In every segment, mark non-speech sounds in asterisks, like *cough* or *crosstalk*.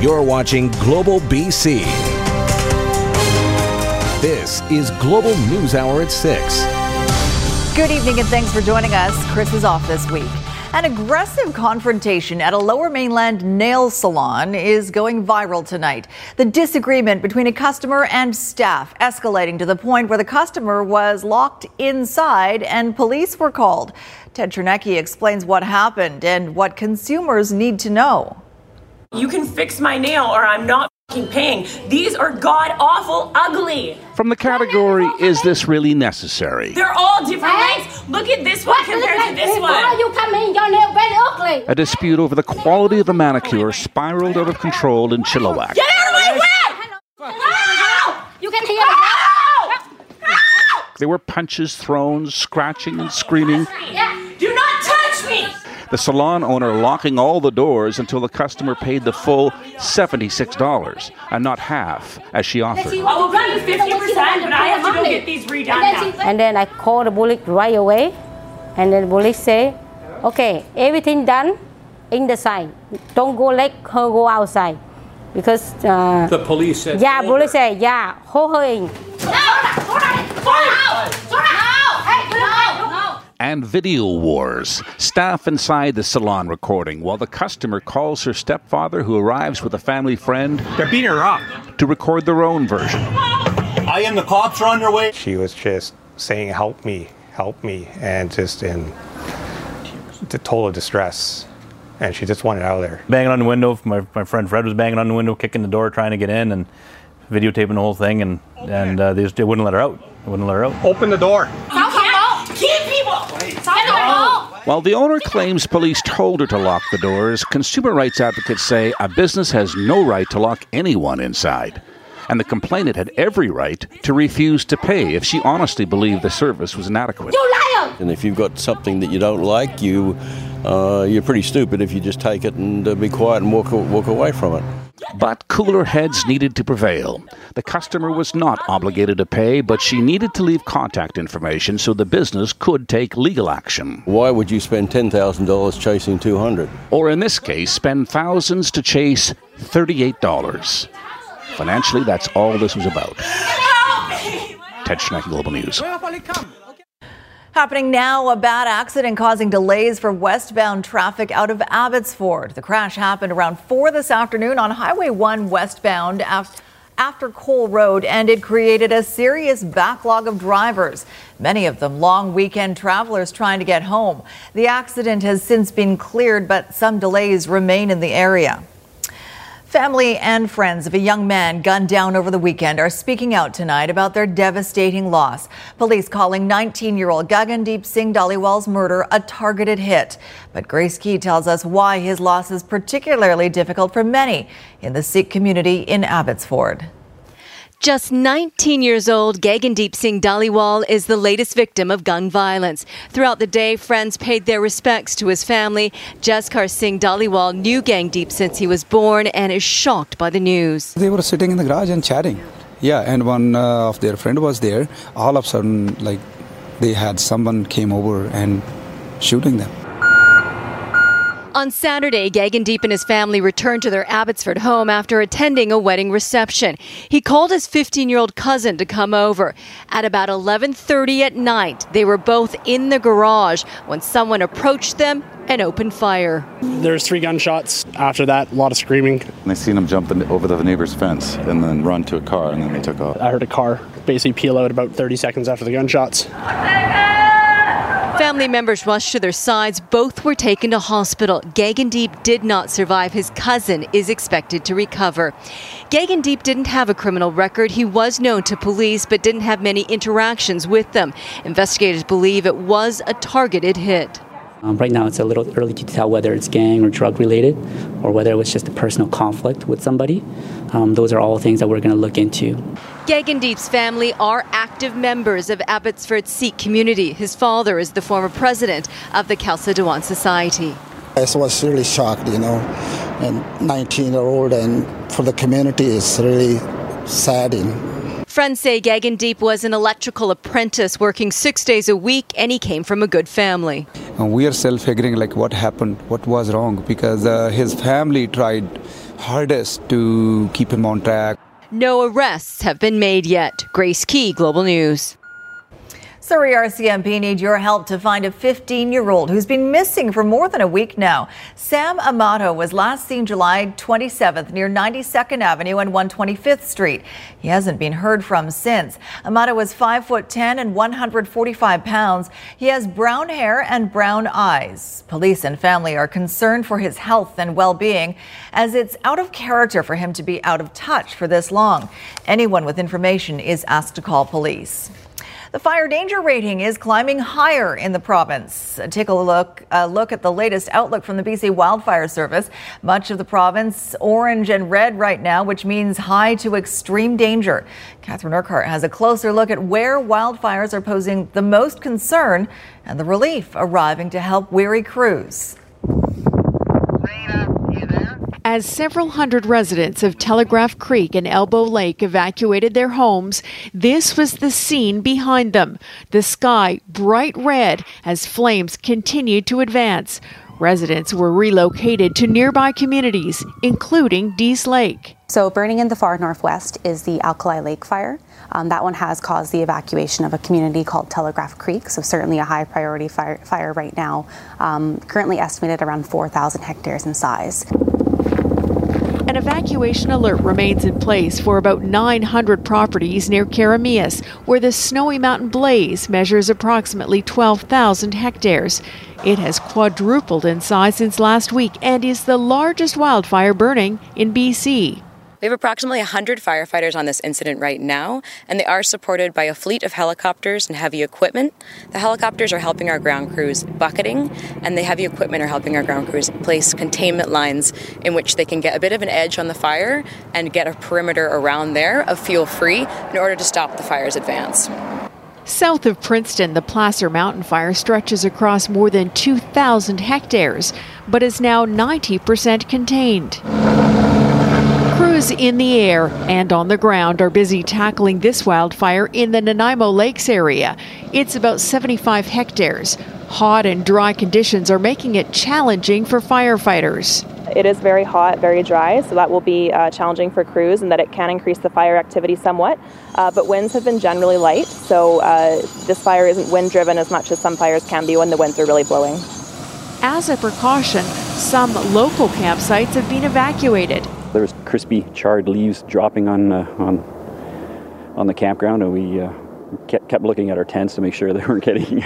You're watching Global BC. This is Global News Hour at 6. Good evening and thanks for joining us. Chris is off this week. An aggressive confrontation at a lower mainland nail salon is going viral tonight. The disagreement between a customer and staff escalating to the point where the customer was locked inside and police were called. Ted Chernecki explains what happened and what consumers need to know. You can fix my nail or I'm not paying. These are god awful ugly. From the category, is this really necessary? They're all different eh? lengths. Look at this one compared to this one. Why are you come in, your nail very ugly. A dispute over the quality of a manicure spiraled out of control in Chilliwack. Get out of my way! Ow! You can hear Ow! There were punches thrown, scratching and oh, screaming. Do not touch me! The salon owner locking all the doors until the customer paid the full $76 and not half as she offered. I will pay you 50%, but I have to go get these redone now. And then I call the police right away. And then the police say, okay, everything done in the side. Don't go let her go outside. Because, uh, The police said. yeah, "Hold police her." say, yeah, hold her in. And video wars. Staff inside the salon recording while the customer calls her stepfather, who arrives with a family friend, They're beating her up. to record their own version. I am the cops are on their way. she was just saying, "Help me, help me," and just in the total distress, and she just wanted out of there. banging on the window. My, my friend Fred was banging on the window, kicking the door, trying to get in, and videotaping the whole thing. And and uh, they just they wouldn't let her out. They wouldn't let her out. Open the door. You can't keep people! While the owner claims police told her to lock the doors, consumer rights advocates say a business has no right to lock anyone inside. And the complainant had every right to refuse to pay if she honestly believed the service was inadequate. You liar! And if you've got something that you don't like, you uh, you're pretty stupid if you just take it and uh, be quiet and walk walk away from it. But cooler heads needed to prevail. The customer was not obligated to pay, but she needed to leave contact information so the business could take legal action. Why would you spend ten thousand dollars chasing two hundred? Or in this case, spend thousands to chase $38. Financially, that's all this was about. Ted Chernecki, Global News. Happening now, a bad accident causing delays for westbound traffic out of Abbotsford. The crash happened around 4 this afternoon on Highway 1 westbound af- after Cole Road, and it created a serious backlog of drivers, many of them long weekend travelers trying to get home. The accident has since been cleared, but some delays remain in the area. Family and friends of a young man gunned down over the weekend are speaking out tonight about their devastating loss. Police calling 19 year old Gagandeep Singh Dhaliwal's murder a targeted hit. But Grace Ke tells us why his loss is particularly difficult for many in the Sikh community in Abbotsford. Just 19 years old, Gagandeep Singh Dhaliwal is the latest victim of gun violence. Throughout the day, friends paid their respects to his family. Jaskar Singh Dhaliwal knew Gagandeep since he was born and is shocked by the news. They were sitting in the garage and chatting. Yeah, and one uh, of their friend was there. All of a sudden, like they had someone came over and shooting them. On Saturday, Gagandeep and his family returned to their Abbotsford home after attending a wedding reception. He called his 15-year-old cousin to come over. At about 11:30 at night, they were both in the garage when someone approached them and opened fire. There's three gunshots. After that, a lot of screaming. And I seen him jump over the neighbor's fence and then run to a car, and then they took off. I heard a car basically peel out about 30 seconds after the gunshots. Family members rushed to their sides. Both were taken to hospital. Gagandeep did not survive. His cousin is expected to recover. Gagandeep didn't have a criminal record. He was known to police but didn't have many interactions with them. Investigators believe it was a targeted hit. Um, right now, it's a little early to tell whether it's gang or drug related or whether it was just a personal conflict with somebody. Um, those are all things that we're going to look into. Gagandeep's family are active members of Abbotsford's Sikh community. His father is the former president of the Khalsa Diwan Society. I was really shocked, you know, and 19 year old, and for the community, it's really saddening. Friends say Gagandeep was an electrical apprentice working six days a week, and he came from a good family. And we are still figuring like what happened, what was wrong, because uh, his family tried hardest to keep him on track. No arrests have been made yet. Grace Ke, Global News. Surrey RCMP need your help to find a 15 year old who's been missing for more than a week now. Sam Amato was last seen July 27th near 92nd Avenue and 125th Street. He hasn't been heard from since. Amato was 5 foot 10 and 145 pounds. He has brown hair and brown eyes. Police and family are concerned for his health and well being as it's out of character for him to be out of touch for this long. Anyone with information is asked to call police. The fire danger rating is climbing higher in the province. Uh, take a look, a look at the latest outlook from the BC Wildfire Service. Much of the province orange and red right now, which means high to extreme danger. Catherine Urquhart has a closer look at where wildfires are posing the most concern and the relief arriving to help weary crews. As several hundred residents of Telegraph Creek and Elbow Lake evacuated their homes, this was the scene behind them. The sky bright red as flames continued to advance. Residents were relocated to nearby communities, including Dease Lake. So, burning in the far northwest is the Alkali Lake fire. Um, that one has caused the evacuation of a community called Telegraph Creek, so certainly a high priority fire, fire right now, um, currently estimated around 4,000 hectares in size. An evacuation alert remains in place for about 900 properties near Keremeos, where the Snowy Mountain Blaze measures approximately 12,000 hectares. It has quadrupled in size since last week and is the largest wildfire burning in BC. We have approximately 100 firefighters on this incident right now, and they are supported by a fleet of helicopters and heavy equipment. The helicopters are helping our ground crews bucketing, and the heavy equipment are helping our ground crews place containment lines in which they can get a bit of an edge on the fire and get a perimeter around there of fuel free in order to stop the fire's advance. South of Princeton, the Placer Mountain Fire stretches across more than 2,000 hectares, but is now 90% contained. Crews in the air and on the ground are busy tackling this wildfire in the Nanaimo Lakes area. It's about 75 hectares. Hot and dry conditions are making it challenging for firefighters. It is very hot, very dry, so that will be uh, challenging for crews and that it can increase the fire activity somewhat. Uh, but winds have been generally light, so uh, this fire isn't wind driven as much as some fires can be when the winds are really blowing. As a precaution, some local campsites have been evacuated. There was crispy charred leaves dropping on uh, on on the campground, and we uh, kept, kept looking at our tents to make sure they *laughs* weren't getting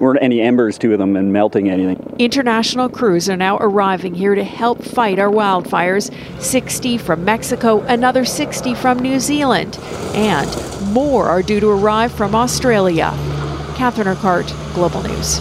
weren't any embers to them and melting anything. International crews are now arriving here to help fight our wildfires. 60 from Mexico, another 60 from New Zealand, and more are due to arrive from Australia. Catherine Urquhart, Global News.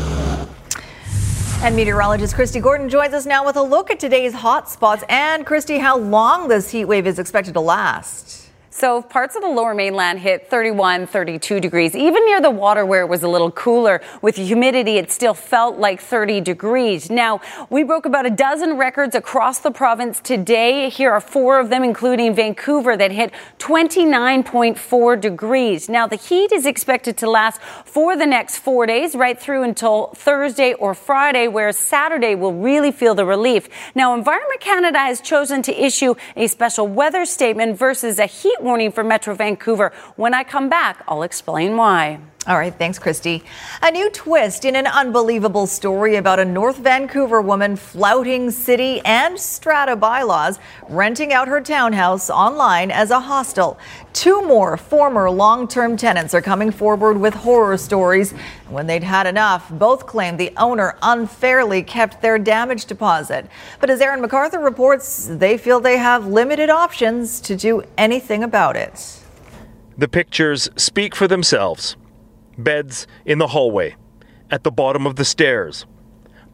And meteorologist Christy Gordon joins us now with a look at today's hot spots. And Christy, how long this heat wave is expected to last? So parts of the lower mainland hit 31, 32 degrees. Even near the water where it was a little cooler with humidity, it still felt like 30 degrees. Now, we broke about a dozen records across the province today. Here are four of them, including Vancouver that hit 29.4 degrees. Now, the heat is expected to last for the next four days, right through until Thursday or Friday, where Saturday will really feel the relief. Now, Environment Canada has chosen to issue a special weather statement versus a heat warning for Metro Vancouver. When I come back, I'll explain why. All right, thanks, Christy. A new twist in an unbelievable story about a North Vancouver woman flouting city and strata bylaws, renting out her townhouse online as a hostel. Two more former long term tenants are coming forward with horror stories. When they'd had enough, both claimed the owner unfairly kept their damage deposit. But as Aaron McArthur reports, they feel they have limited options to do anything about it. The pictures speak for themselves beds in the hallway, at the bottom of the stairs,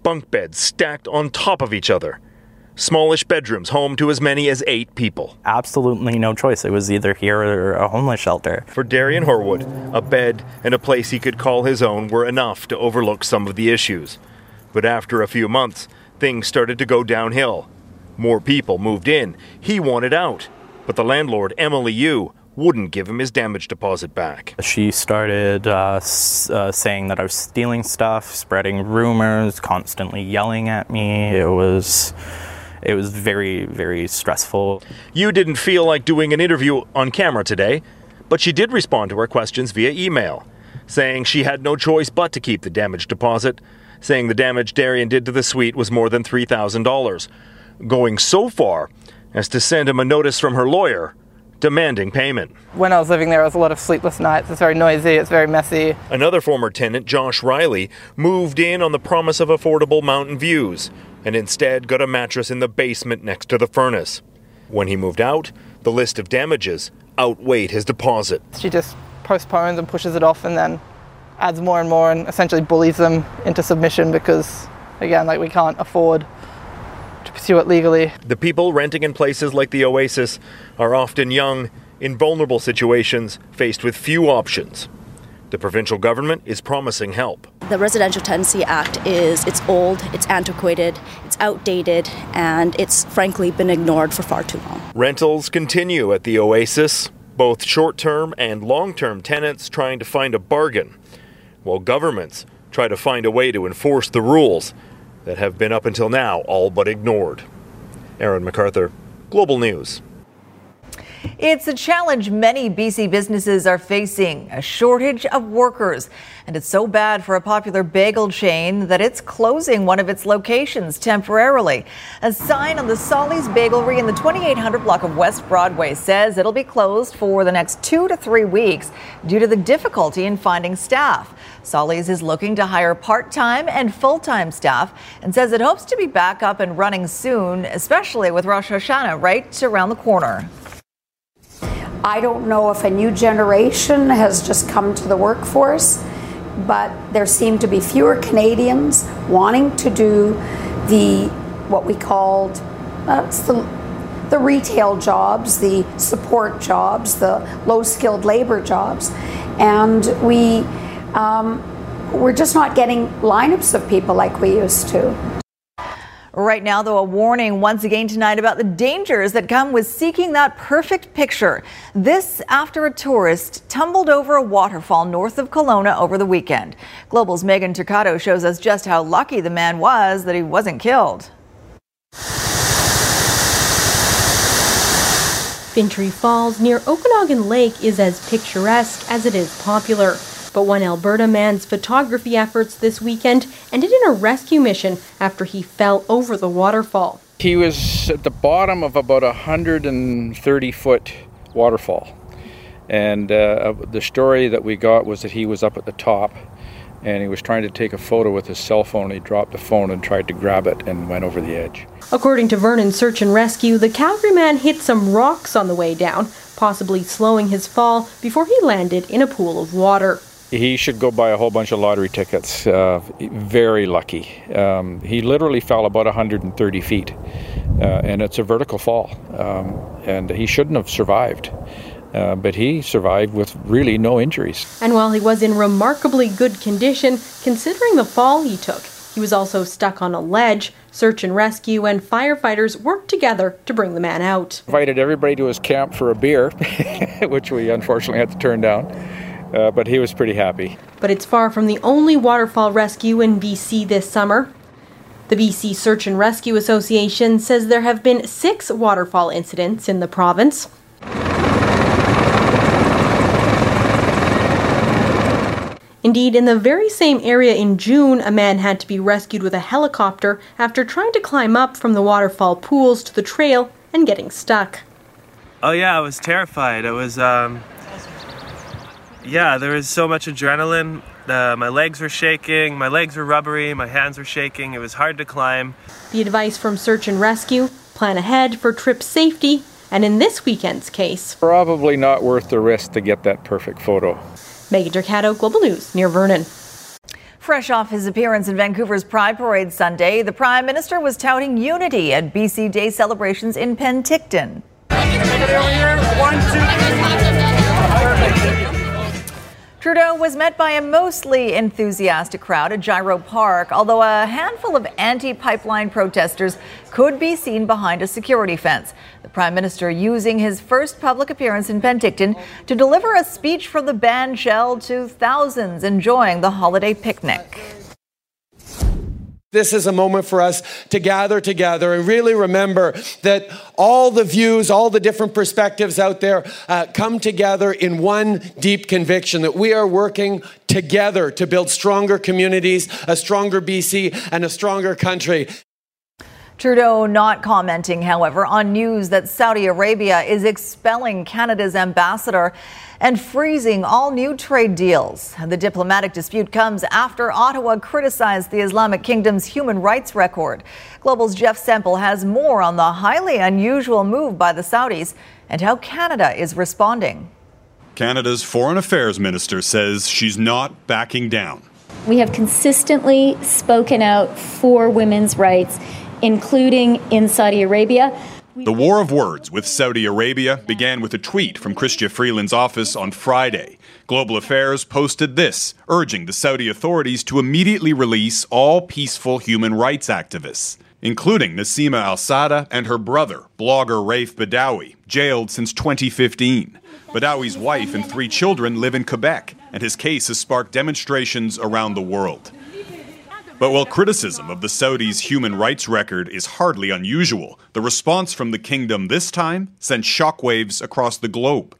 bunk beds stacked on top of each other. Smallish bedrooms home to as many as eight people. Absolutely no choice. It was either here or a homeless shelter. For Darian Horwood, a bed and a place he could call his own were enough to overlook some of the issues. But after a few months, things started to go downhill. More people moved in. He wanted out. But the landlord, Emily Yu, wouldn't give him his damage deposit back. She started uh, s- uh, saying that I was stealing stuff, spreading rumors, constantly yelling at me. It was. It was very, very stressful. You didn't feel like doing an interview on camera today, but she did respond to our questions via email, saying she had no choice but to keep the damage deposit, saying the damage Darian did to the suite was more than $3,000, going so far as to send him a notice from her lawyer demanding payment. When I was living there, it was a lot of sleepless nights. It's very noisy, it's very messy. Another former tenant, Josh Riley, moved in on the promise of affordable mountain views and instead got a mattress in the basement next to the furnace. When he moved out, the list of damages outweighed his deposit. She just postpones and pushes it off and then adds more and more and essentially bullies them into submission because, again, like we can't afford pursue it legally. The people renting in places like the Oasis are often young, in vulnerable situations, faced with few options. The provincial government is promising help. The Residential Tenancy Act is it's old, it's antiquated, it's outdated, and it's frankly been ignored for far too long. Rentals continue at the Oasis, both short term and long term tenants trying to find a bargain, while governments try to find a way to enforce the rules that have been up until now all but ignored. Aaron McArthur, Global News. It's a challenge many BC businesses are facing a shortage of workers. And it's so bad for a popular bagel chain that it's closing one of its locations temporarily. A sign on the Solly's Bagelry in the 2800 block of West Broadway says it'll be closed for the next two to three weeks due to the difficulty in finding staff. Solly's is looking to hire part time and full time staff and says it hopes to be back up and running soon, especially with Rosh Hashanah right around the corner. I don't know if a new generation has just come to the workforce, but there seem to be fewer Canadians wanting to do the what we called uh, the the retail jobs, the support jobs, the low skilled labor jobs, and we um, we're just not getting lineups of people like we used to. Right now, though, a warning once again tonight about the dangers that come with seeking that perfect picture. This after a tourist tumbled over a waterfall north of Kelowna over the weekend. Global's Megan Turcato shows us just how lucky the man was that he wasn't killed. Fintry Falls near Okanagan Lake is as picturesque as it is popular. But one Alberta man's photography efforts this weekend ended in a rescue mission after he fell over the waterfall. He was at the bottom of about a 130 foot waterfall. And uh, the story that we got was that he was up at the top and he was trying to take a photo with his cell phone. He dropped the phone and tried to grab it and went over the edge. According to Vernon Search and Rescue, the Calgary man hit some rocks on the way down, possibly slowing his fall before he landed in a pool of water. He should go buy a whole bunch of lottery tickets. Uh, very lucky. Um, he literally fell about 130 feet, uh, and it's a vertical fall. Um, and he shouldn't have survived. Uh, but he survived with really no injuries. And while he was in remarkably good condition, considering the fall he took, he was also stuck on a ledge. Search and rescue and firefighters worked together to bring the man out. Invited everybody to his camp for a beer, *laughs* which we unfortunately had to turn down. Uh, but he was pretty happy. But it's far from the only waterfall rescue in BC this summer. The BC Search and Rescue Association says there have been six waterfall incidents in the province. Indeed, in the very same area in June, a man had to be rescued with a helicopter after trying to climb up from the waterfall pools to the trail and getting stuck. Oh yeah, I was terrified. It was, um, yeah, there was so much adrenaline. Uh, my legs were shaking, my legs were rubbery, my hands were shaking. It was hard to climb. The advice from Search and Rescue plan ahead for trip safety, and in this weekend's case, Probably not worth the risk to get that perfect photo. Megan Turcato, Global News, near Vernon. Fresh off his appearance in Vancouver's Pride Parade Sunday, the Prime Minister was touting unity at BC Day celebrations in Penticton. Trudeau was met by a mostly enthusiastic crowd at Gyro Park, although a handful of anti pipeline protesters could be seen behind a security fence. The Prime Minister using his first public appearance in Penticton to deliver a speech from the band shell to thousands enjoying the holiday picnic. This is a moment for us to gather together and really remember that all the views, all the different perspectives out there uh, come together in one deep conviction that we are working together to build stronger communities, a stronger BC, and a stronger country. Trudeau not commenting, however, on news that Saudi Arabia is expelling Canada's ambassador and freezing all new trade deals. The diplomatic dispute comes after Ottawa criticized the Islamic Kingdom's human rights record. Global's Jeff Semple has more on the highly unusual move by the Saudis and how Canada is responding. Canada's Foreign Affairs Minister says she's not backing down. We have consistently spoken out for women's rights, including in Saudi Arabia. The war of words with Saudi Arabia began with a tweet from Chrystia Freeland's office on Friday. Global Affairs posted this, urging the Saudi authorities to immediately release all peaceful human rights activists, including Nasima Al Sada and her brother, blogger Raif Badawi, jailed since 2015. Badawi's wife and three children live in Quebec, and his case has sparked demonstrations around the world. But while criticism of the Saudis' human rights record is hardly unusual, the response from the kingdom this time sent shockwaves across the globe.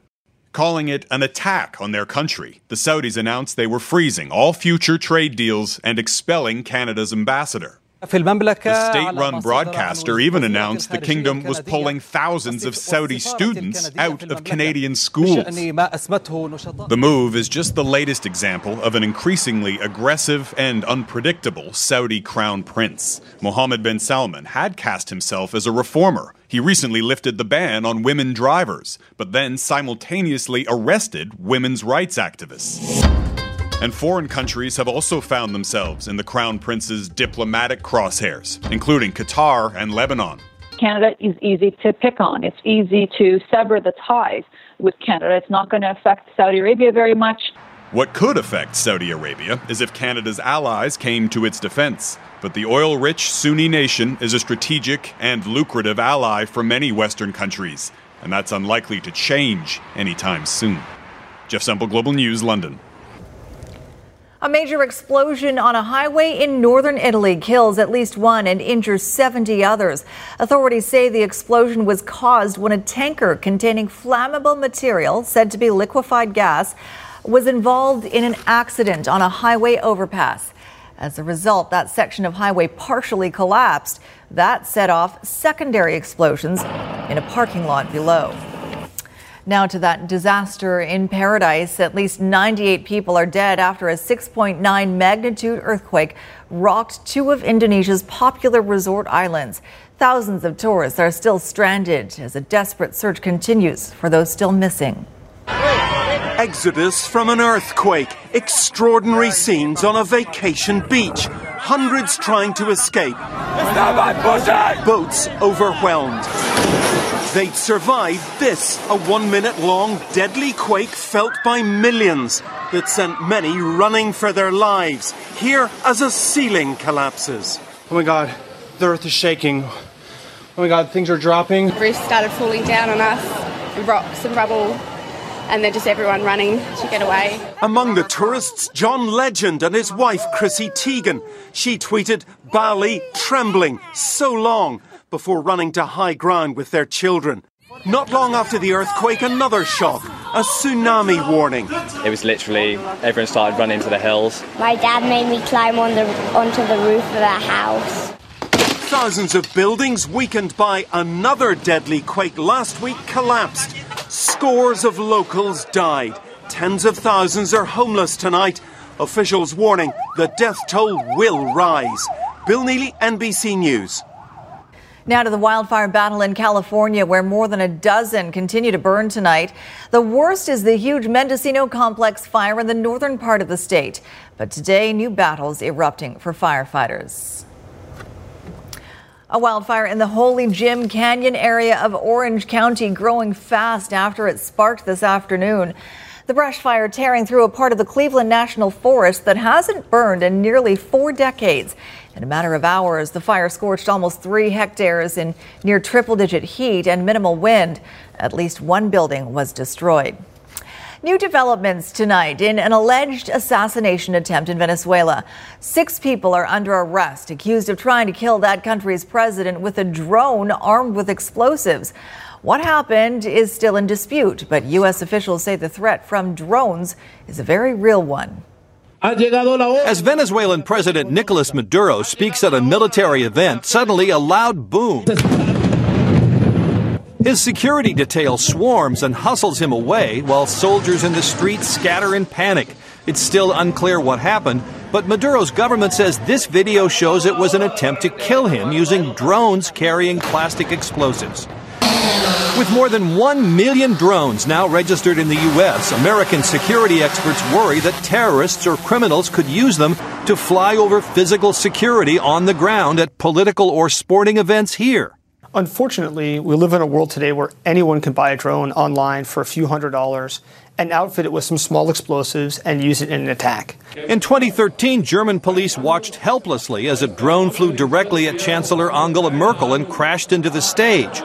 Calling it an attack on their country, the Saudis announced they were freezing all future trade deals and expelling Canada's ambassador. The state run broadcaster even announced the kingdom was pulling thousands of Saudi students out of Canadian schools. The move is just the latest example of an increasingly aggressive and unpredictable Saudi crown prince. Mohammed bin Salman had cast himself as a reformer. He recently lifted the ban on women drivers, but then simultaneously arrested women's rights activists. And foreign countries have also found themselves in the Crown Prince's diplomatic crosshairs, including Qatar and Lebanon. Canada is easy to pick on. It's easy to sever the ties with Canada. It's not going to affect Saudi Arabia very much. What could affect Saudi Arabia is if Canada's allies came to its defense. But the oil rich Sunni nation is a strategic and lucrative ally for many Western countries, and that's unlikely to change anytime soon. Jeff Semple, Global News, London. A major explosion on a highway in northern Italy kills at least one and injures 70 others. Authorities say the explosion was caused when a tanker containing flammable material, said to be liquefied gas, was involved in an accident on a highway overpass. As a result, that section of highway partially collapsed. That set off secondary explosions in a parking lot below. Now to that disaster in Paradise. At least 98 people are dead after a 6.9 magnitude earthquake rocked two of Indonesia's popular resort islands. Thousands of tourists are still stranded as a desperate search continues for those still missing. Exodus from an earthquake. Extraordinary scenes on a vacation beach. Hundreds trying to escape. Boats overwhelmed. They'd survived this, a one minute long deadly quake felt by millions that sent many running for their lives. Here, as a ceiling collapses. Oh my god, the earth is shaking. Oh my god, things are dropping. The roof started falling down on us, and rocks and rubble, and then just everyone running to get away. Among the tourists, John Legend and his wife, Chrissy Teigen. She tweeted, Bali trembling so long before running to high ground with their children. Not long after the earthquake, another shock, a tsunami warning. It was literally everyone started running to the hills. My dad made me climb on the, onto the roof of our house. Thousands of buildings weakened by another deadly quake last week collapsed. Scores of locals died. Tens of thousands are homeless tonight. Officials warning the death toll will rise. Bill Neely, NBC News. Now to the wildfire battle in California, where more than a dozen continue to burn tonight. The worst is the huge Mendocino complex fire in the northern part of the state. But today, new battles erupting for firefighters. A wildfire in the Holy Jim Canyon area of Orange County growing fast after it sparked this afternoon. The brush fire tearing through a part of the Cleveland National Forest that hasn't burned in nearly four decades. In a matter of hours, the fire scorched almost three hectares in near triple digit heat and minimal wind. At least one building was destroyed. New developments tonight in an alleged assassination attempt in Venezuela. Six people are under arrest accused of trying to kill that country's president with a drone armed with explosives. What happened is still in dispute, but U.S. officials say the threat from drones is a very real one. As Venezuelan President Nicolas Maduro speaks at a military event, suddenly a loud boom. His security detail swarms and hustles him away while soldiers in the streets scatter in panic. It's still unclear what happened, but Maduro's government says this video shows it was an attempt to kill him using drones carrying plastic explosives. With more than 1 million drones now registered in the U.S., American security experts worry that terrorists or criminals could use them to fly over physical security on the ground at political or sporting events here. Unfortunately, we live in a world today where anyone can buy a drone online for a few hundred dollars and outfit it with some small explosives and use it in an attack. In 2013, German police watched helplessly as a drone flew directly at Chancellor Angela Merkel and crashed into the stage.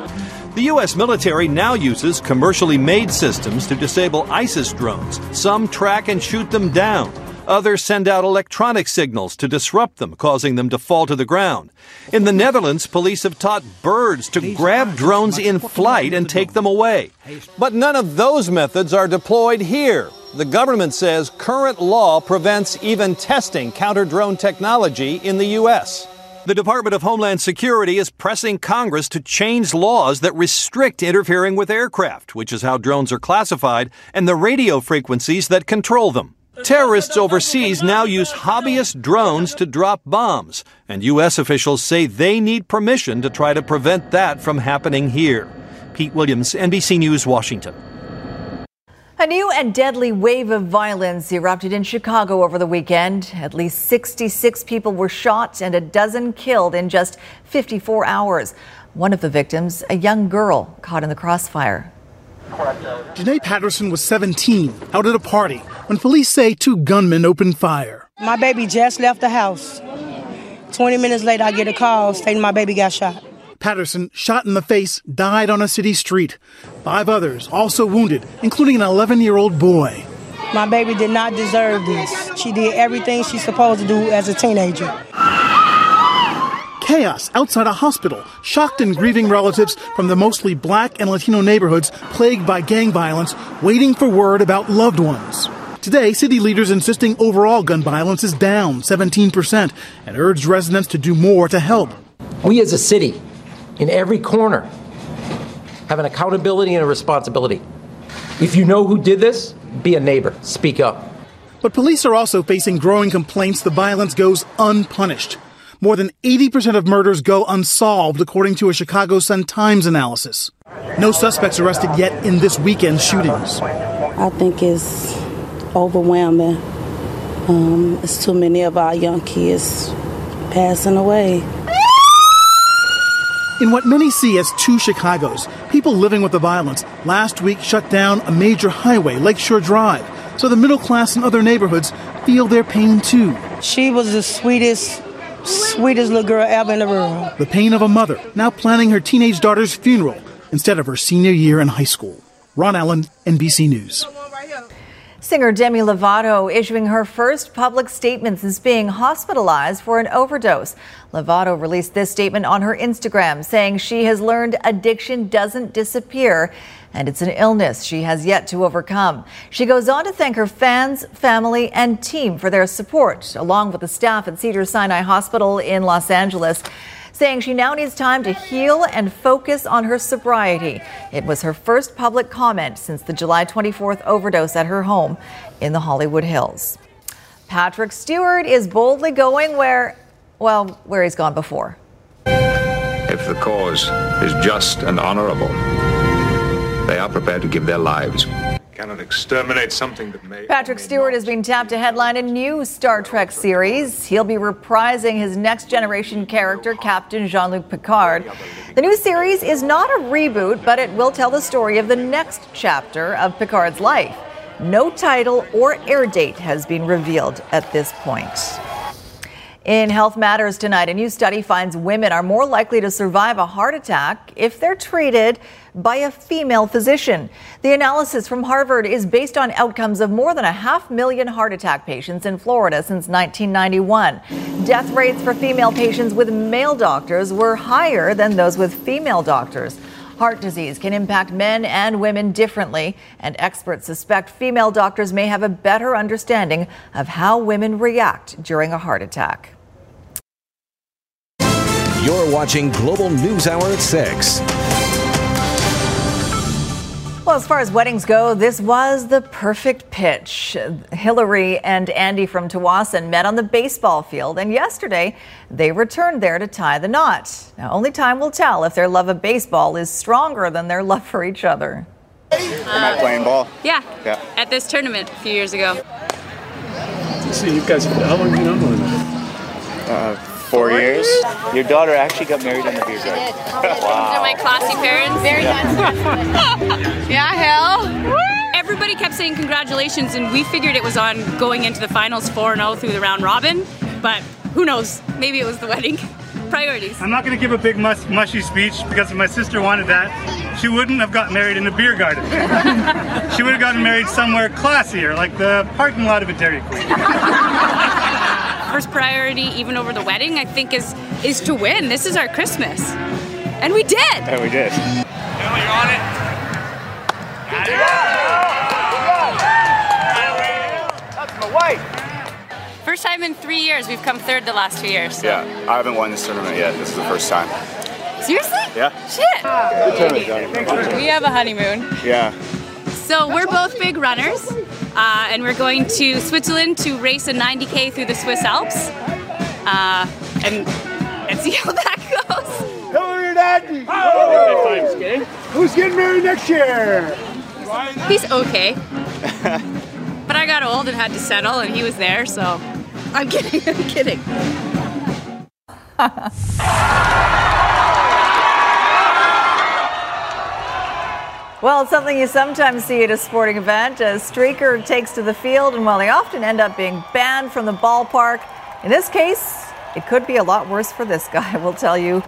The U.S. military now uses commercially made systems to disable ISIS drones. Some track and shoot them down. Others send out electronic signals to disrupt them, causing them to fall to the ground. In the Netherlands, police have taught birds to grab drones in flight and take them away. But none of those methods are deployed here. The government says current law prevents even testing counter drone technology in the U.S. The Department of Homeland Security is pressing Congress to change laws that restrict interfering with aircraft, which is how drones are classified, and the radio frequencies that control them. Terrorists overseas now use hobbyist drones to drop bombs, and U.S. officials say they need permission to try to prevent that from happening here. Pete Williams, NBC News, Washington. A new and deadly wave of violence erupted in Chicago over the weekend. At least 66 people were shot and a dozen killed in just 54 hours. One of the victims, a young girl caught in the crossfire. Janae Patterson was 17, out at a party, when police say two gunmen opened fire. My baby just left the house. 20 minutes later, I get a call stating my baby got shot. Patterson, shot in the face, died on a city street. Five others also wounded, including an 11 year old boy. My baby did not deserve this. She did everything she's supposed to do as a teenager. Chaos outside a hospital, shocked and grieving relatives from the mostly black and Latino neighborhoods plagued by gang violence, waiting for word about loved ones. Today, city leaders insisting overall gun violence is down 17% and urged residents to do more to help. We as a city, in every corner, have an accountability and a responsibility. If you know who did this, be a neighbor, speak up. But police are also facing growing complaints the violence goes unpunished. More than 80% of murders go unsolved, according to a Chicago Sun-Times analysis. No suspects arrested yet in this weekend's shootings. I think it's overwhelming. Um, it's too many of our young kids passing away. In what many see as two Chicagos, people living with the violence last week shut down a major highway, Lakeshore Drive, so the middle class and other neighborhoods feel their pain too. She was the sweetest sweetest little girl ever in the world. The pain of a mother now planning her teenage daughter's funeral instead of her senior year in high school. Ron Allen, NBC News. Singer Demi Lovato issuing her first public statement since being hospitalized for an overdose. Lovato released this statement on her Instagram saying she has learned addiction doesn't disappear and it's an illness she has yet to overcome. She goes on to thank her fans, family, and team for their support, along with the staff at Cedar Sinai Hospital in Los Angeles saying she now needs time to heal and focus on her sobriety. It was her first public comment since the July 24th overdose at her home in the Hollywood Hills. Patrick Stewart is boldly going where, well, where he's gone before. If the cause is just and honorable, they are prepared to give their lives. Cannot exterminate something that may. Patrick Stewart has been tapped to headline a new Star Trek series. He'll be reprising his next generation character, Captain Jean Luc Picard. The new series is not a reboot, but it will tell the story of the next chapter of Picard's life. No title or air date has been revealed at this point. In Health Matters tonight, a new study finds women are more likely to survive a heart attack if they're treated by a female physician. The analysis from Harvard is based on outcomes of more than a half million heart attack patients in Florida since 1991. Death rates for female patients with male doctors were higher than those with female doctors. Heart disease can impact men and women differently, and experts suspect female doctors may have a better understanding of how women react during a heart attack. You're watching Global News Hour at 6. Well, as far as weddings go, this was the perfect pitch. Hillary and Andy from Tsawwassen met on the baseball field, and yesterday they returned there to tie the knot. Now, only time will tell if their love of baseball is stronger than their love for each other. Am I playing ball? Yeah, Yeah. at this tournament a few years ago. So you guys, how long have you known one another? Uh, four years. Your daughter actually got married in the beer garden. *laughs* These are my classy parents. Very nice. *laughs* yeah, hell. Everybody kept saying congratulations, and we figured it was on going into the finals 4 0 through the round robin, but who knows? Maybe it was the wedding. *laughs* Priorities. I'm not going to give a big mus- mushy speech because if my sister wanted that, she wouldn't have gotten married in a beer garden. she would have gotten married somewhere classier, like the parking lot of a Dairy Queen. First priority, even over the wedding, I think is is to win. This is our Christmas, and we did. And we did. Emma, you're on That's my wife. First time in three years. We've come third the last two years. so- Yeah, I haven't won this tournament yet. This is the first time. Seriously? Yeah. Shit. Good tournament, We have a honeymoon. Yeah. So we're both big runners, uh, and we're going to Switzerland to race a 90k through the Swiss Alps, uh, and and see how that goes. Hillary and Andy! Who's getting married next year? He's okay, *laughs* but I got old and had to settle, and he was there, so I'm kidding. *laughs* I'm kidding. *laughs* Well, it's something you sometimes see at a sporting event. A streaker takes to the field, and while they often end up being banned from the ballpark, in this case, it could be a lot worse for this guy. *laughs* We'll tell you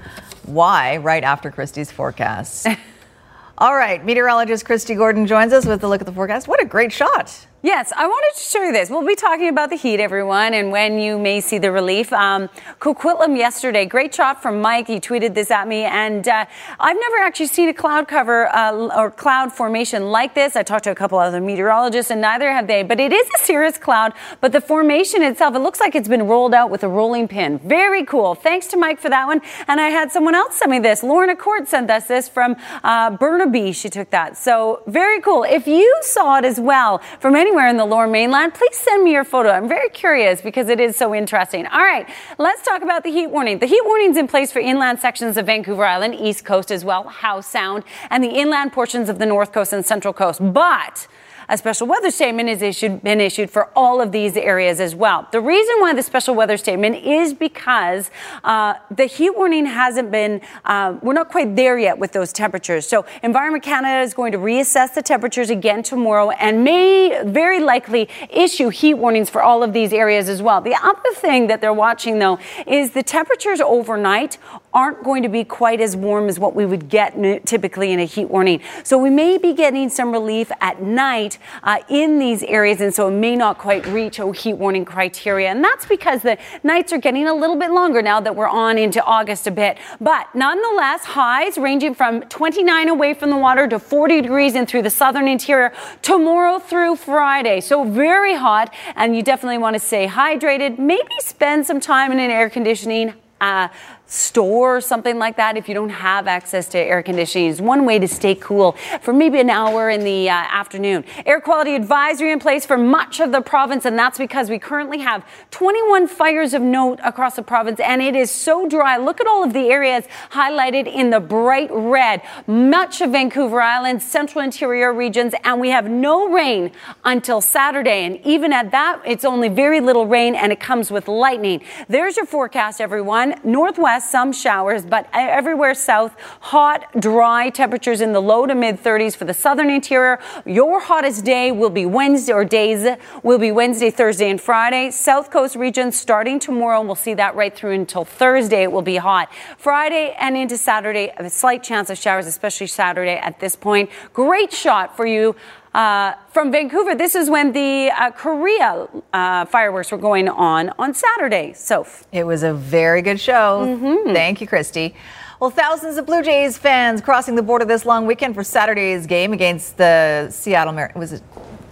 why right after Christy's forecast. *laughs* All right, meteorologist Christy Gordon joins us with a look at the forecast. What a great shot! Yes, I wanted to show you this. We'll be talking about the heat, everyone, and when you may see the relief. Um, Coquitlam yesterday, great shot from Mike. He tweeted this at me, and uh, I've never actually seen a cloud cover uh, or cloud formation like this. I talked to a couple other meteorologists, and neither have they. But it is a cirrus cloud, but the formation itself, it looks like it's been rolled out with a rolling pin. Very cool. Thanks to Mike for that one. And I had someone else send me this. Lorna Court sent us this from uh, Burnaby. She took that. So very cool. If you saw it as well from anywhere in the lower mainland, please send me your photo. I'm very curious because it is so interesting. All right, let's talk about the heat warning. The heat warning's in place for inland sections of Vancouver Island, East Coast as well, Howe Sound, and the inland portions of the North Coast and Central Coast. But a special weather statement has issued, been issued for all of these areas as well. The reason why the special weather statement is because uh, the heat warning hasn't been, uh, we're not quite there yet with those temperatures. So Environment Canada is going to reassess the temperatures again tomorrow and may very likely issue heat warnings for all of these areas as well. The other thing that they're watching though is the temperatures overnight aren't going to be quite as warm as what we would get typically in a heat warning. So we may be getting some relief at night uh, in these areas, and so it may not quite reach a heat warning criteria. And that's because the nights are getting a little bit longer now that we're on into August a bit. But nonetheless, highs ranging from 29 away from the water to 40 degrees in through the southern interior tomorrow through Friday. So very hot, and you definitely want to stay hydrated. Maybe spend some time in an air conditioning. Uh, store or something like that if you don't have access to air conditioning. It's one way to stay cool for maybe an hour in the uh, afternoon. Air quality advisory in place for much of the province, and that's because we currently have 21 fires of note across the province, and it is so dry. Look at all of the areas highlighted in the bright red. Much of Vancouver Island, central interior regions, and we have no rain until Saturday. And even at that, it's only very little rain, and it comes with lightning. There's your forecast, everyone. Northwest, some showers, but everywhere south, hot, dry temperatures in the low to mid 30s for the southern interior. Your hottest day will be Wednesday, or days will be Wednesday, Thursday, and Friday. South Coast region starting tomorrow, and we'll see that right through until Thursday. It will be hot. Friday and into Saturday, a slight chance of showers, especially Saturday at this point. Great shot for you. Uh, from Vancouver, this is when the uh, Korea uh, fireworks were going on on Saturday. So it was a very good show. Mm-hmm. Thank you, Christy. Well, thousands of Blue Jays fans crossing the border this long weekend for Saturday's game against the Seattle Mariners. Was it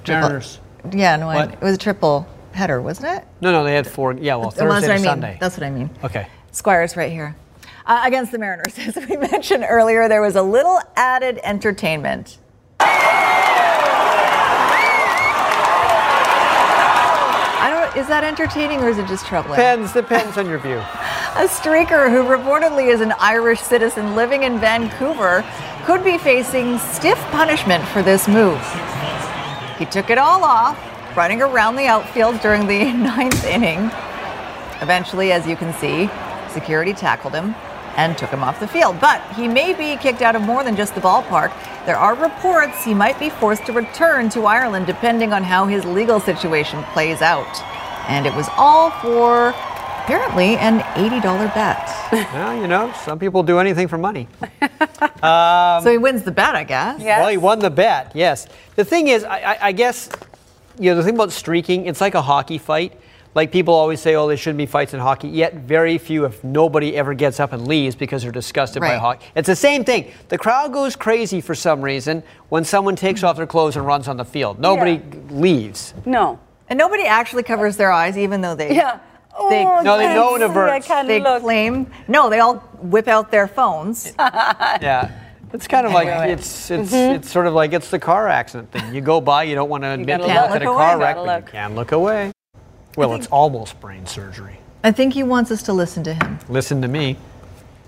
triple? Mariners? Yeah, no, What? it was a triple header, wasn't it? No, no, they had four. Yeah, well, Well, Thursday that's what I to mean. Sunday. That's what I mean. Okay. Squires right here. Uh, against the Mariners. *laughs* As we *laughs* mentioned earlier, there was a little added entertainment. Is that entertaining or is it just troubling? Depends. Depends on your view. *laughs* A streaker who reportedly is an Irish citizen living in Vancouver could be facing stiff punishment for this move. He took it all off, running around the outfield during the *laughs* ninth inning. Eventually, as you can see, security tackled him and took him off the field. But he may be kicked out of more than just the ballpark. There are reports he might be forced to return to Ireland depending on how his legal situation plays out. And it was all for apparently an $80 bet. *laughs* well, you know, some people do anything for money. Um, *laughs* so he wins the bet, I guess. Well, he won the bet. Yes. The thing is, I, I, I guess, you know, the thing about streaking, it's like a hockey fight. Like people always say, oh, there shouldn't be fights in hockey. Yet very few, if nobody, ever gets up and leaves because they're disgusted by Right. hockey. It's the same thing. The crowd goes crazy for some reason when someone takes off their clothes and runs on the field. Nobody leaves. No. And nobody actually covers their eyes, even though they. Yeah. They, Oh, No, they know it thanks. averts. I they look. claim. No, they all whip out their phones. *laughs* Yeah. It's kind of like Anyway. it's it's Mhm. it's sort of like it's the car accident thing. You go by, you don't want to admit gotta you look. looked at a car away. wreck, but look. you can't look away. Well, it's almost brain surgery. I think he wants us to listen to him. Listen to me.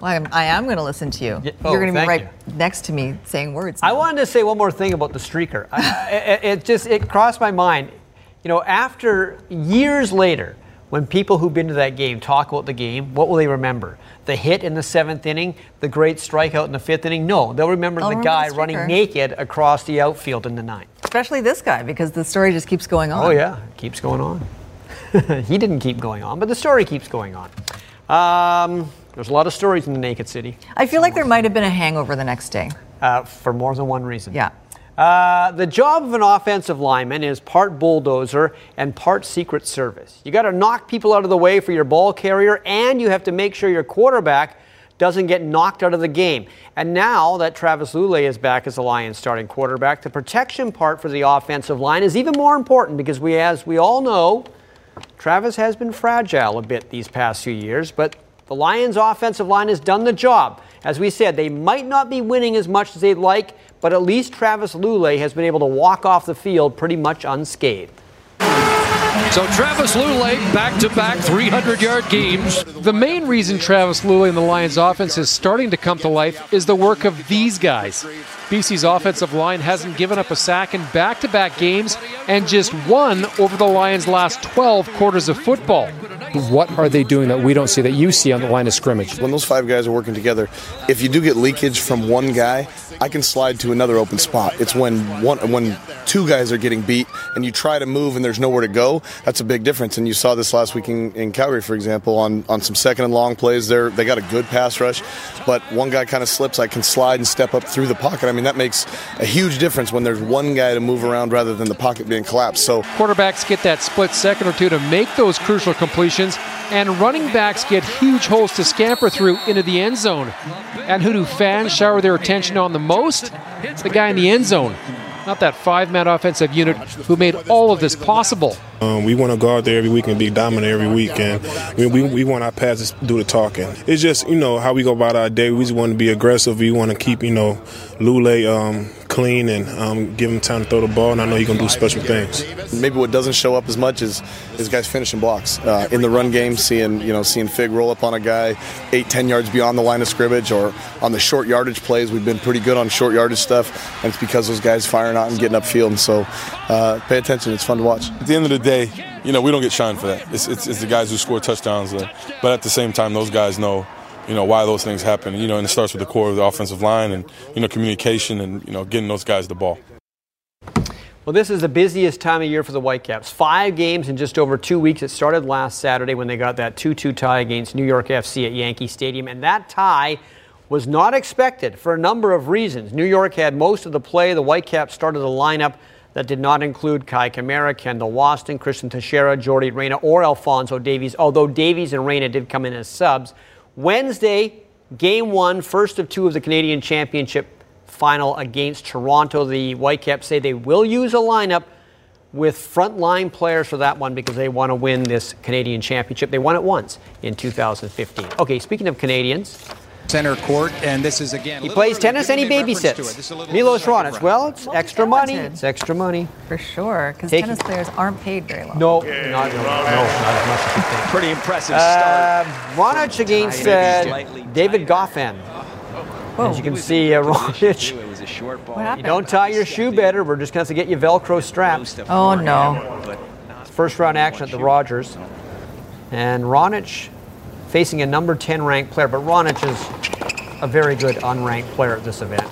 Well, I'm, I am going to listen to you. oh, You're going to be thank right next to me saying words. I wanted to say one more thing about the streaker. I, *laughs* it, it just it crossed my mind. You know, after years later, when people who've been to that game talk about the game, what will they remember? The hit in the seventh inning, the great strikeout in the fifth inning? No, they'll remember They'll the remember guy the running naked across the outfield in the ninth. Especially this guy, because the story just keeps going on. Oh yeah, it keeps going on. *laughs* he didn't keep going on, but the story keeps going on. Um, there's a lot of stories in the Naked City I feel like there might have been a hangover the next day. uh, for more than one reason. Yeah. Uh, the job of an offensive lineman is part bulldozer and part secret service. You got to knock people out of the way for your ball carrier, and you have to make sure your quarterback doesn't get knocked out of the game. And now that Travis Lulay is back as the Lions starting quarterback, the protection part for the offensive line is even more important because we, as we all know, Travis has been fragile a bit these past few years, but the Lions' offensive line has done the job. As we said, they might not be winning as much as they'd like, but at least Travis Lulay has been able to walk off the field pretty much unscathed. So Travis Lulay, back-to-back 300-yard games. The main reason Travis Lulay and the Lions offense is starting to come to life is the work of these guys. BC's offensive line hasn't given up a sack in back-to-back games and just one over the Lions' last 12 quarters of football. What are they doing that we don't see that you see on the line of scrimmage? When those five guys are working together, if you do get leakage from one guy, I can slide to another open spot. It's when one when two guys are getting beat and you try to move and there's nowhere to go. That's a big difference. And you saw this last week in, in Calgary, for example, on, on some second and long plays. There they got a good pass rush, but one guy kind of slips. I can slide and step up through the pocket. I mean that makes a huge difference when there's one guy to move around rather than the pocket being collapsed. So Quarterbacks get that split second or two to make those crucial completions, and running backs get huge holes to scamper through into the end zone. And who do fans shower their attention on the most? The guy in the end zone. not that five man offensive unit who made all of this possible. Um, we want to go out there every week and be dominant every week, and we, we, we want our pads to do the talking. It's just, you know, how we go about our day. We just want to be aggressive. We want to keep, you know, Lulay um, clean and um, give him time to throw the ball, and I know he can do special things. Maybe what doesn't show up as much is, is guys finishing blocks. Uh, in the run game, seeing, you know, seeing Fig roll up on a guy eight, ten yards beyond the line of scrimmage, or on the short yardage plays, we've been pretty good on short yardage stuff, and it's because those guys firing out and getting upfield. And so uh, pay attention. It's fun to watch. At the end of the day, you know, we don't get shined for that. It's, it's, it's the guys who score touchdowns. Uh, but at the same time, those guys know, you know, why those things happen. You know, and it starts with the core of the offensive line and, you know, communication and, you know, getting those guys the ball. Well, this is the busiest time of year for the Whitecaps. Five games in just over two weeks. It started last Saturday when they got that 2 2 tie against New York FC at Yankee Stadium. And that tie was not expected for a number of reasons. New York had most of the play. The Whitecaps started a lineup that did not include Kei Kamara, Kendall Waston, Cristian Techera, Jordy Reyna, or Alphonso Davies, although Davies and Reyna did come in as subs. Wednesday, game one, first of two of the Canadian Championship final against Toronto. The Whitecaps say they will use a lineup with frontline players for that one because they want to win this Canadian Championship. They won it once in 2015. Okay, speaking of Canadians, center court, and this is again. He plays tennis and he babysits. Milos Raonic. Well, it's extra money. It's extra money. For sure, because tennis players aren't paid very well. No, not, no, no, not as much as you think. *laughs* Pretty impressive Uh, Raonic against uh, David Goffin. As you can see, uh, Raonic. It was a short ball. What You don't tie your shoe better. We're just going to have to get you Velcro straps. Oh, no. First round action at the Rogers. And Raonic facing a number 10 ranked player, but Raonic is a very good unranked player at this event.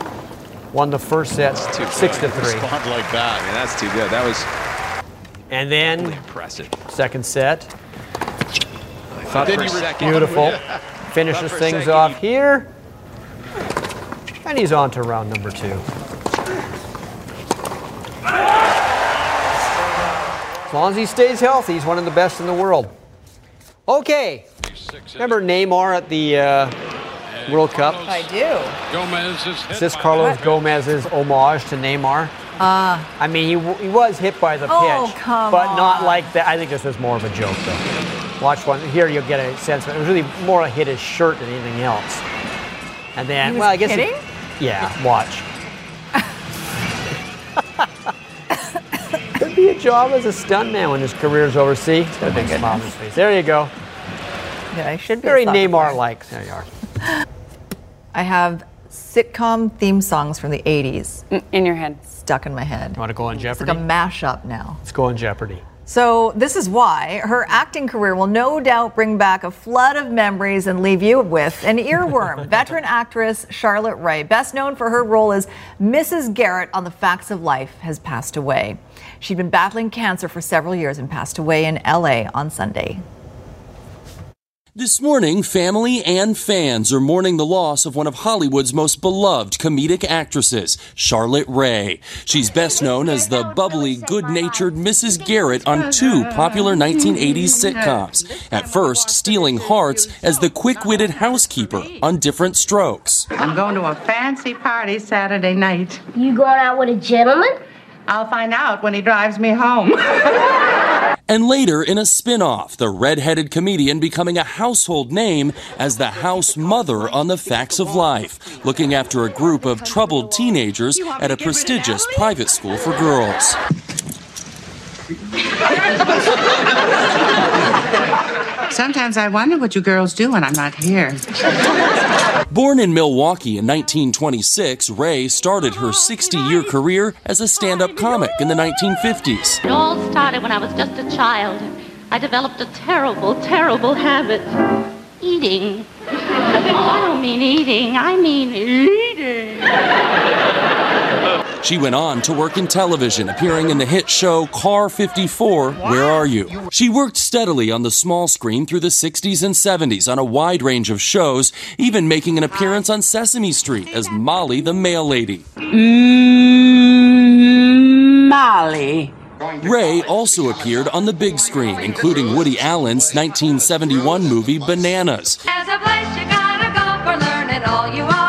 Won the first set six to three. Respond like that. I mean, that's too good. That was And then impressive. second set, I thought for a second. beautiful. *laughs* Thought Finishes things second off here. And he's on to round number two. As long as he stays healthy, he's one of the best in the world. Okay. Remember Neymar at the uh, World Cup? I do. Gomez is Is this Carlos Gomez's homage to Neymar? Uh, I mean, he, w- he was hit by the Oh, pitch, come but not like that. I think this was more of a joke, though. Watch one here. You'll get a sense. Of it. it was really more a hit his shirt than anything else. And then, He was well, I guess. it- kidding? yeah. Watch. Could be a job as a stuntman when his career's overseas. He's got a big smile on his face. There you go. Yeah, I should be. Very. Neymar-like. There you are. *laughs* I have sitcom theme songs from the 80s in your head. stuck in my head. You Want to go on Jeopardy? It's Jeopardy? like a mashup now. Let's go on Jeopardy. So, this is why her acting career will no doubt bring back a flood of memories and leave you with an *laughs* earworm. Veteran actress Charlotte Rae, best known for her role as Mrs. Garrett on The Facts of Life, has passed away. She'd been battling cancer for several years and passed away in LA on Sunday. This morning, family and fans are mourning the loss of one of Hollywood's most beloved comedic actresses, Charlotte Rae. She's best known as the bubbly, good-natured Mrs. Garrett on two popular 1980s sitcoms. At first, stealing hearts as the quick-witted housekeeper on Diff'rent Strokes. I'm going to a fancy party Saturday night. You going out with a gentleman? I'll find out when he drives me home. *laughs* And later, in a spin-off, the red-headed comedian becoming a household name as the house mother on The Facts of Life, looking after a group of troubled teenagers at a prestigious private school for girls. *laughs* Sometimes I wonder what you girls do when I'm not here. Born in Milwaukee in 1926, Rae started her 60-year career as a stand-up comic in the 1950s. It all started when I was just a child. I developed a terrible, terrible habit. Eating. Oh, *laughs* I don't mean eating, I mean eating. She went on to work in television, appearing in the hit show Car 54, Where Are You? She worked steadily on the small screen through the 60s and 70s on a wide range of shows, even making an appearance on Sesame Street as Molly the Mail Lady. Mm, Molly. Rae also appeared on the big screen, including Woody Allen's 1971 movie Bananas. As a place you gotta go for learning all you ought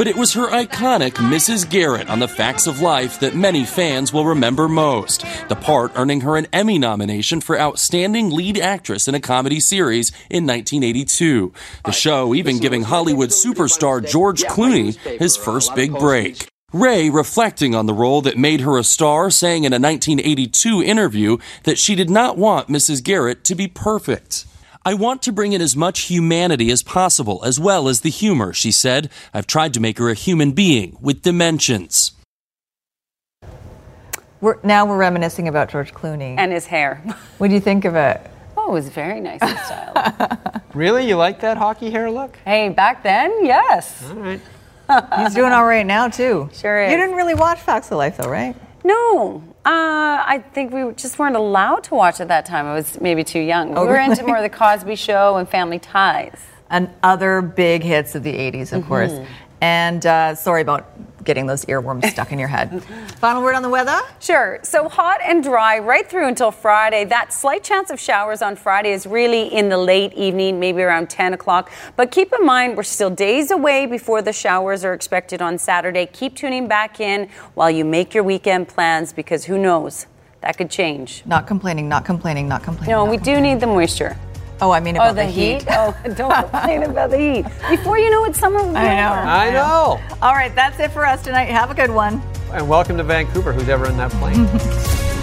But it was her iconic Mrs. Garrett on The Facts of Life that many fans will remember most. The part earning her an Emmy nomination for Outstanding Lead Actress in a Comedy Series in 1982. The show even giving Hollywood superstar George Clooney his first big break. Rae, reflecting on the role that made her a star, saying in a 1982 interview that she did not want Mrs. Garrett to be perfect. I want to bring in as much humanity as possible, as well as the humor, she said. I've tried to make her a human being with dimensions. We're, now we're reminiscing about George Clooney. And his hair. What do you think of it? Oh, it was very nice and styled. *laughs* Really? You like that hockey hair look? hey, back then, yes. All right. He's doing all right now, too. Sure is. You didn't really watch Facts of Life, though, right? No, uh, I think we just weren't allowed to watch at that time. I was maybe too young. Oh, we were really? into more of the Cosby Show and Family Ties. And other big hits of the 80s, of course. And uh, sorry about getting those earworms stuck in your head. *laughs* Final word on the weather? Sure. So hot and dry right through until Friday. That slight chance of showers on Friday is really in the late evening, maybe around 10 o'clock. But keep in mind, we're still days away before the showers are expected on Saturday. Keep tuning back in while you make your weekend plans because who knows? That could change. Not complaining, not complaining, not complaining. No, not we do need the moisture. Oh, I mean Oh, about the, the heat? heat. Oh, *laughs* don't complain about the heat. Before you know it, summer will be I know. over. I know. All right, that's it for us tonight. Have a good one. And welcome to Vancouver, who's ever in that plane. *laughs*